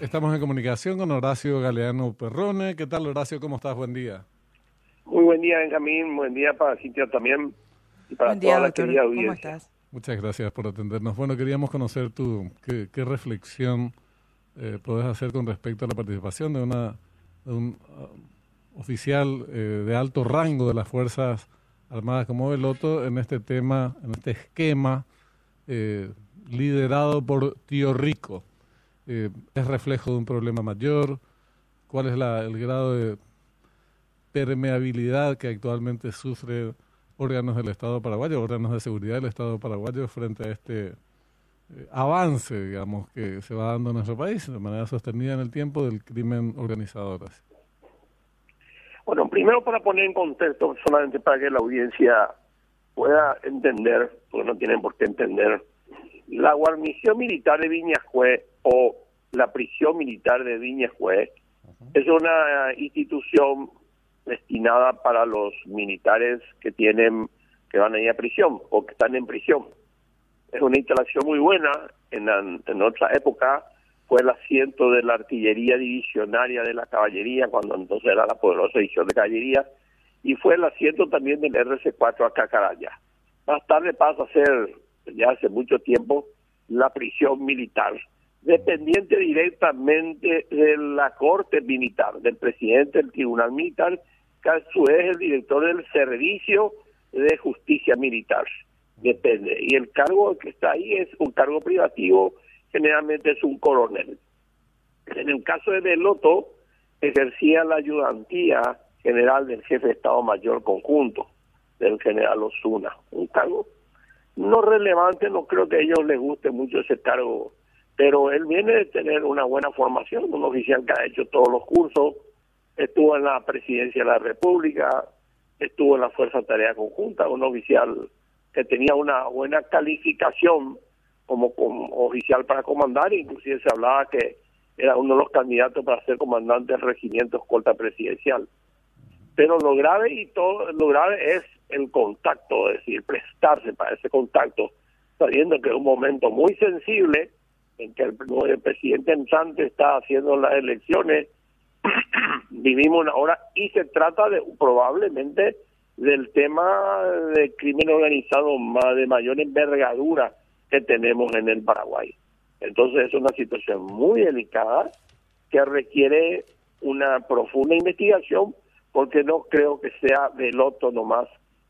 Estamos en comunicación con Horacio Galeano Perrone. ¿Qué tal, Horacio? ¿Cómo estás? Buen día. Muy buen día, Benjamín. Buen día para Cintia también. Y para buen día, toda la doctor. querida ¿Cómo audiencia. estás? Muchas gracias por atendernos. Bueno, queríamos conocer tu qué, qué reflexión eh, podés hacer con respecto a la participación de, una, de un uh, oficial eh, de alto rango de las Fuerzas Armadas como Veloto en este tema, en este esquema eh, liderado por Tío Rico. Eh, ¿Es reflejo de un problema mayor? ¿Cuál es la, el grado de permeabilidad que actualmente sufre órganos del Estado paraguayo, órganos de seguridad del Estado paraguayo frente a este eh, avance, digamos, que se va dando en nuestro país de manera sostenida en el tiempo del crimen organizado. Bueno, primero para poner en contexto, solamente para que la audiencia pueda entender, porque no tienen por qué entender, la guarnición militar de Viñasjue o la prisión militar de Viñasjue es una institución destinada para los militares que tienen que van a ir a prisión o que están en prisión. Es una instalación muy buena. En, la- en otra época fue el asiento de la artillería divisionaria de la caballería, cuando entonces era la poderosa división de caballería, y fue el asiento también del RC4 acá Caraya. Más tarde pasa a ser, ya hace mucho tiempo, la prisión militar, dependiente directamente de la corte militar, del presidente del tribunal militar, que a su vez es el director del servicio de justicia militar. Depende. Y el cargo que está ahí es un cargo privativo, generalmente es un coronel. En el caso de Beloto, ejercía la ayudantía general del jefe de Estado Mayor Conjunto, del general Osuna. Un cargo no relevante, no creo que a ellos les guste mucho ese cargo, pero él viene de tener una buena formación, un oficial que ha hecho todos los cursos, estuvo en la presidencia de la República, estuvo en la Fuerza Tarea Conjunta, un oficial que tenía una buena calificación como, como oficial para comandar, inclusive se hablaba que era uno de los candidatos para ser comandante del regimiento escolta presidencial. Pero lo grave y todo lo grave es el contacto, es decir, prestarse para ese contacto, sabiendo que es un momento muy sensible en que el, el presidente entrante está haciendo las elecciones, vivimos una hora y se trata de probablemente del tema de crimen organizado más de mayor envergadura que tenemos en el Paraguay. Entonces es una situación muy delicada que requiere una profunda investigación porque no creo que sea Veloto nomás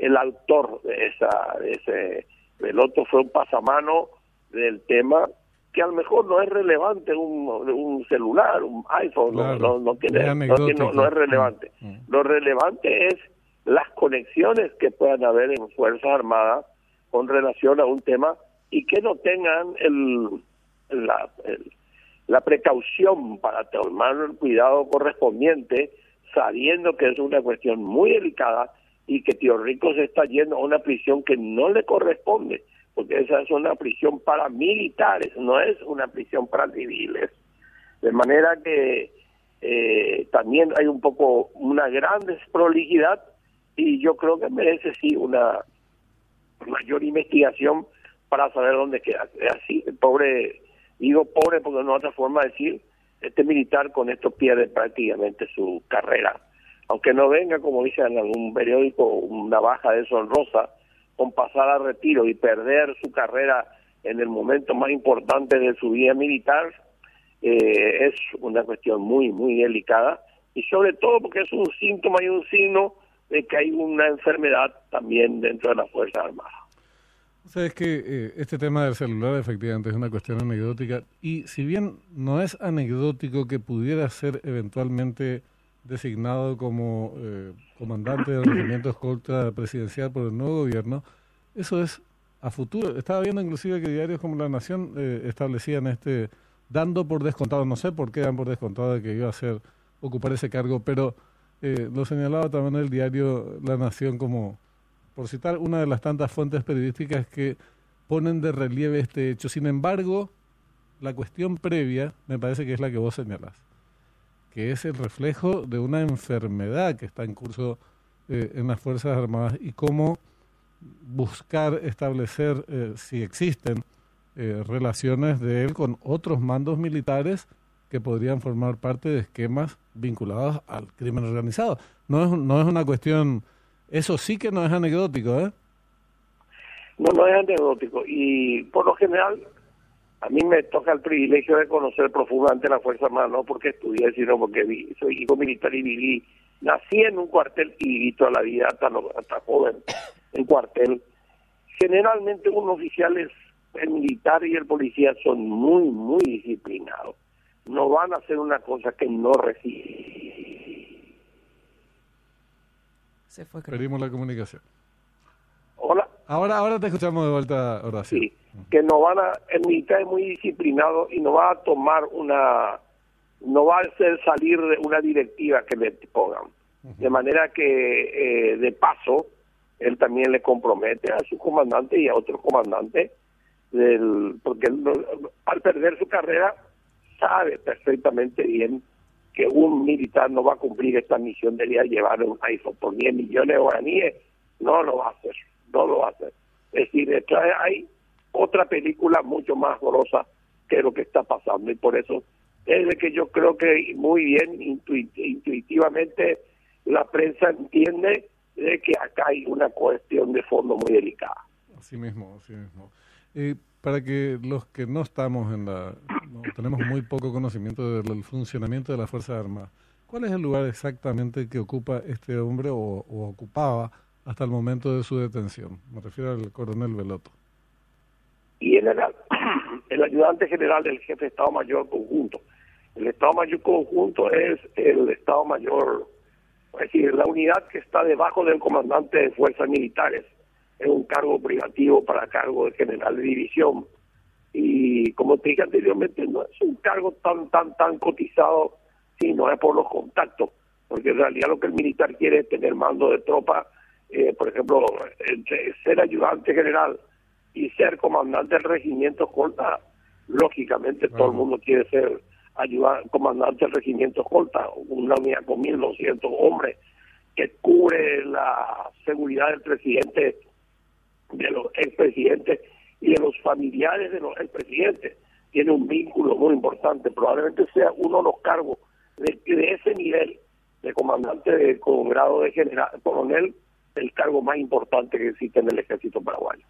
el autor de esa de ese Veloto fue un pasamano del tema que a lo mejor no es relevante un, un celular, un iPhone, no- Claro. no, no, tiene, Es no, tiene- anecdótico. no es relevante. Mm, mm. Lo relevante es las conexiones que puedan haber en Fuerzas Armadas con relación a un tema y que no tengan el, la, el- la precaución para tomar el cuidado correspondiente, sabiendo que es una cuestión muy delicada y que Tío Rico se está yendo a una prisión que no le corresponde, porque esa es una prisión para militares, no es una prisión para civiles. De manera que eh, también hay un poco una gran desprolijidad y yo creo que merece sí una mayor investigación para saber dónde queda. Así, el pobre, digo pobre porque no hay otra forma de decir, este militar con esto pierde prácticamente su carrera. Aunque no venga, como dice en algún periódico, una baja deshonrosa con pasar a retiro y perder su carrera en el momento más importante de su vida militar, eh, es una cuestión muy, muy delicada y sobre todo porque es un síntoma y un signo de que hay una enfermedad también dentro de las Fuerzas Armadas. Sabes que eh, este tema del celular efectivamente es una cuestión anecdótica y si bien no es anecdótico que pudiera ser eventualmente designado como eh, comandante del regimiento escolta presidencial por el nuevo gobierno, eso es a futuro. Estaba viendo inclusive que diarios como La Nación eh, establecían este, dando por descontado, no sé por qué dan por descontado de que iba a ser ocupar ese cargo, pero eh, lo señalaba también el diario La Nación como por citar una de las tantas fuentes periodísticas que ponen de relieve este hecho. Sin embargo, la cuestión previa me parece que es la que vos señalás, que es el reflejo de una enfermedad que está en curso eh, en las Fuerzas Armadas y cómo buscar establecer, eh, si existen, eh, relaciones de él con otros mandos militares que podrían formar parte de esquemas vinculados al crimen organizado. No es, no es una cuestión, eso sí que no es anecdótico, ¿eh? No, no es anecdótico. Y por lo general, a mí me toca el privilegio de conocer profundamente la Fuerza Armada, no porque estudié, sino porque soy hijo militar y viví, nací en un cuartel y viví toda la vida hasta, hasta joven en cuartel. Generalmente un oficial es el militar y el policía son muy, muy disciplinados. No van a hacer una cosa que no reciben. Se fue. Perdimos la comunicación. Hola. Ahora, ahora te escuchamos de vuelta, Horacio. Sí, que no van a, el militar es muy disciplinado y no va a tomar una, no va a hacer salir de una directiva que le pongan. De manera que, eh, de paso, él también le compromete a su comandante y a otro comandante del, porque al perder su carrera sabe perfectamente bien que un militar no va a cumplir esta misión de ir a llevar un iPhone por 10 millones de guaraníes, no lo va a hacer, no lo va a hacer. Es decir, hay otra película mucho más grosa que lo que está pasando y por eso es de que yo creo que muy bien intuitivamente la prensa entiende de que acá hay una cuestión de fondo muy delicada. Así mismo, así mismo. Eh, para que los que no estamos en la, tenemos muy poco conocimiento del funcionamiento de las Fuerzas Armadas, ¿cuál es el lugar exactamente que ocupa este hombre o, ocupaba hasta el momento de su detención? Me refiero al coronel Veloto. Y el, el ayudante general del jefe de Estado Mayor Conjunto. El Estado Mayor Conjunto es el Estado Mayor, es decir, la unidad que está debajo del comandante de fuerzas militares es un cargo privativo para cargo de general de división. Y como te dije anteriormente, no es un cargo tan, tan, tan cotizado, sino es por los contactos, porque en realidad lo que el militar quiere es tener mando de tropa, eh, por ejemplo, entre ser ayudante general y ser comandante del regimiento escolta, lógicamente todo el mundo quiere ser ayudante, comandante del regimiento escolta, una unidad con 1.200 hombres que cubre la seguridad del presidente de los expresidentes y de los familiares de los expresidentes. Tiene un vínculo muy importante, probablemente sea uno de los cargos de, de ese nivel de comandante de, con grado de general, coronel, el cargo más importante que existe en el ejército paraguayo.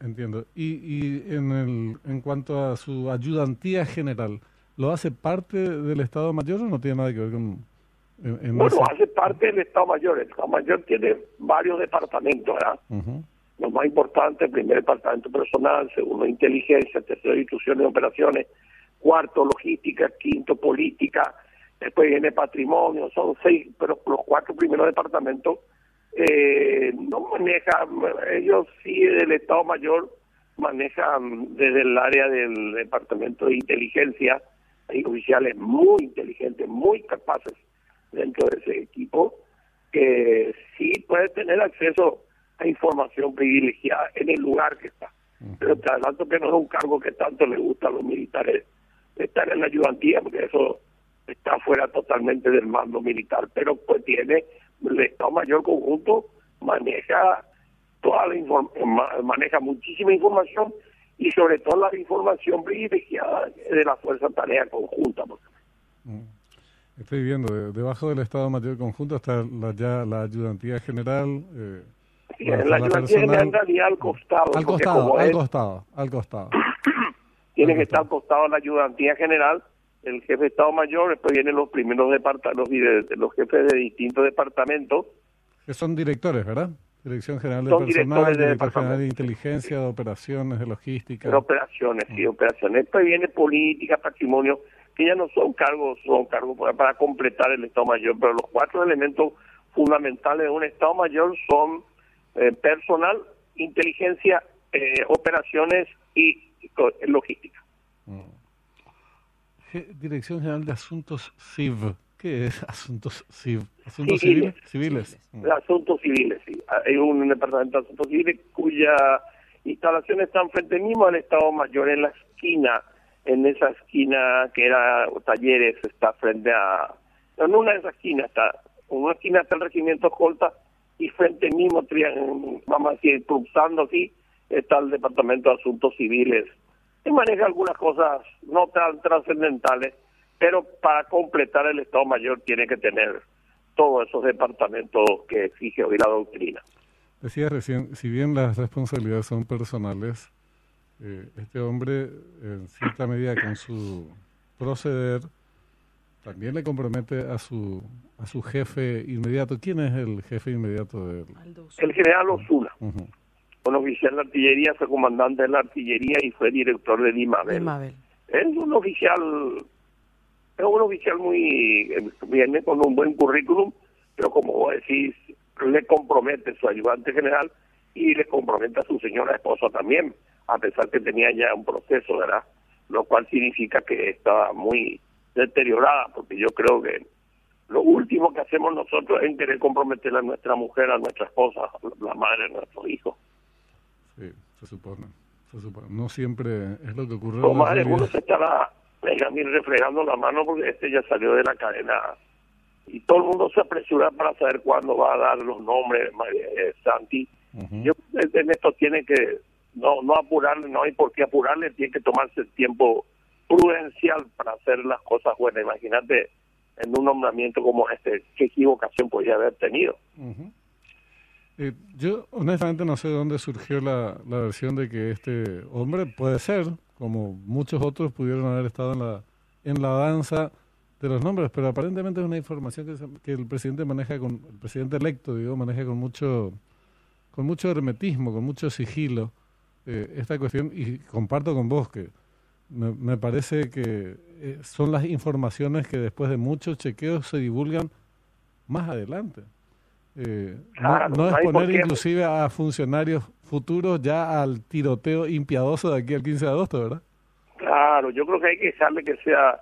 Entiendo. Y, y en, el, en cuanto a su ayudantía general, ¿lo hace parte del Estado Mayor o no tiene nada que ver con, bueno, hace parte del Estado Mayor. El Estado Mayor tiene varios departamentos, ¿verdad? Lo más importante, el primer departamento personal, segundo inteligencia, tercero instrucciones y operaciones, cuarto logística, quinto política, después viene patrimonio, son seis, pero los cuatro primeros departamentos eh, no manejan, ellos sí del Estado Mayor manejan desde el área del departamento de inteligencia, hay oficiales muy inteligentes, muy capaces dentro de ese equipo que sí puede tener acceso a información privilegiada en el lugar que está. Pero te adelanto que no es un cargo que tanto le gusta a los militares estar en la ayudantía, porque eso está fuera totalmente del mando militar, pero pues tiene, el Estado Mayor Conjunto maneja toda la maneja muchísima información y sobre todo la información privilegiada de la Fuerza Tarea Conjunta. Estoy viendo, debajo del Estado Mayor Conjunto está la, ya la ayudantía general. Eh, la, ayudantía general al costado. Al costado, al costado, al costado. Tiene que estar al costado la ayudantía general, el jefe de Estado Mayor, después vienen los primeros departamentos, los, los jefes de distintos departamentos. Que son directores, ¿verdad? Dirección General de Personal, Director General de Inteligencia, de Operaciones, de Logística. De operaciones, sí, operaciones. Después viene política, patrimonio, que ya no son cargos, son cargos para, completar el Estado Mayor, pero los cuatro elementos fundamentales de un Estado Mayor son eh, personal, inteligencia, eh, operaciones y logística. Dirección General de Asuntos CIV. ¿Qué es Asuntos CIV? ¿Asuntos civiles? Civiles. Mm. Asuntos civiles, sí. Hay un departamento de Asuntos Civiles cuya instalación está frente mismo al Estado Mayor, en la esquina en esa esquina que era talleres, está frente a, en una de esas esquinas está, en una esquina está el regimiento escolta y frente mismo, vamos a decir, cruzando así, está el Departamento de Asuntos Civiles y maneja algunas cosas no tan trascendentales, pero para completar el Estado Mayor tiene que tener todos esos departamentos que exige hoy la doctrina. Decía recién, si bien las responsabilidades son personales, eh, este hombre, en cierta medida, con su proceder, también le compromete a su a su jefe inmediato. ¿Quién es el jefe inmediato de él? El general Osuna. Un oficial de artillería, fue comandante de la artillería y fue director de Dimabel. Es un oficial, es un oficial muy, viene con un buen currículum, pero como vos decís, le compromete su ayudante general y le compromete a su señora esposa también, a pesar que tenía ya un proceso, ¿verdad? Lo cual significa que estaba muy deteriorada, porque yo creo que lo último que hacemos nosotros es querer comprometer a nuestra mujer, a nuestra esposa, la madre de nuestro hijo. Sí, se supone. Se supone. No siempre es lo que ocurre. Lo madre, uno se estará refregando la mano porque este ya salió de la cadena y todo el mundo se apresura para saber cuándo va a dar los nombres de Santi. Yo en esto tiene que no no apurarle, no hay por qué apurarle, tiene que tomarse el tiempo prudencial para hacer las cosas buenas. Imagínate en un nombramiento como este, qué equivocación podría haber tenido. Eh, yo honestamente no sé de dónde surgió la, la versión de que este hombre puede ser, como muchos otros pudieron haber estado en la, en la danza de los nombres, pero aparentemente es una información que, que el presidente maneja con, el presidente electo, digo, maneja con mucho, con mucho hermetismo, con mucho sigilo eh, esta cuestión y comparto con vos que me, parece que eh, son las informaciones que después de muchos chequeos se divulgan más adelante. Eh, no, es poner inclusive a funcionarios futuros ya al tiroteo impiadoso de aquí al 15 de agosto, ¿verdad? Claro, yo creo que hay que dejarle que sea,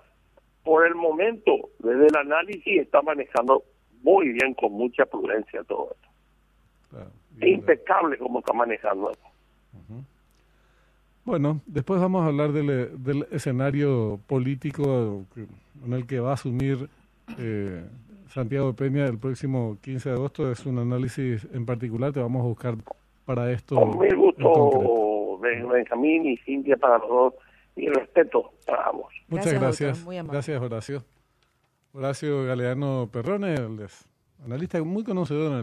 por el momento, desde el análisis está manejando muy bien, con mucha prudencia todo esto. es impecable como está manejando esto. Bueno, después vamos a hablar del, del escenario político en el que va a asumir eh, Santiago Peña el próximo 15 de agosto. Es un análisis en particular, te vamos a buscar para esto. Con mi gusto, Benjamín y Cintia, para los dos, y respeto para ambos. Muchas gracias. Gracias, Horacio. Horacio Galeano Perrone, analista muy conocedor en el